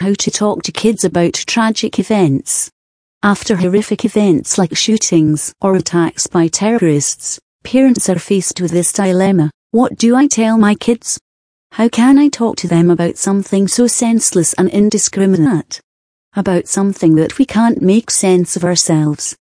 How to talk to kids about tragic events. After horrific events like shootings or attacks by terrorists, parents are faced with this dilemma. What do I tell my kids? How can I talk to them about something so senseless and indiscriminate? About something that we can't make sense of ourselves.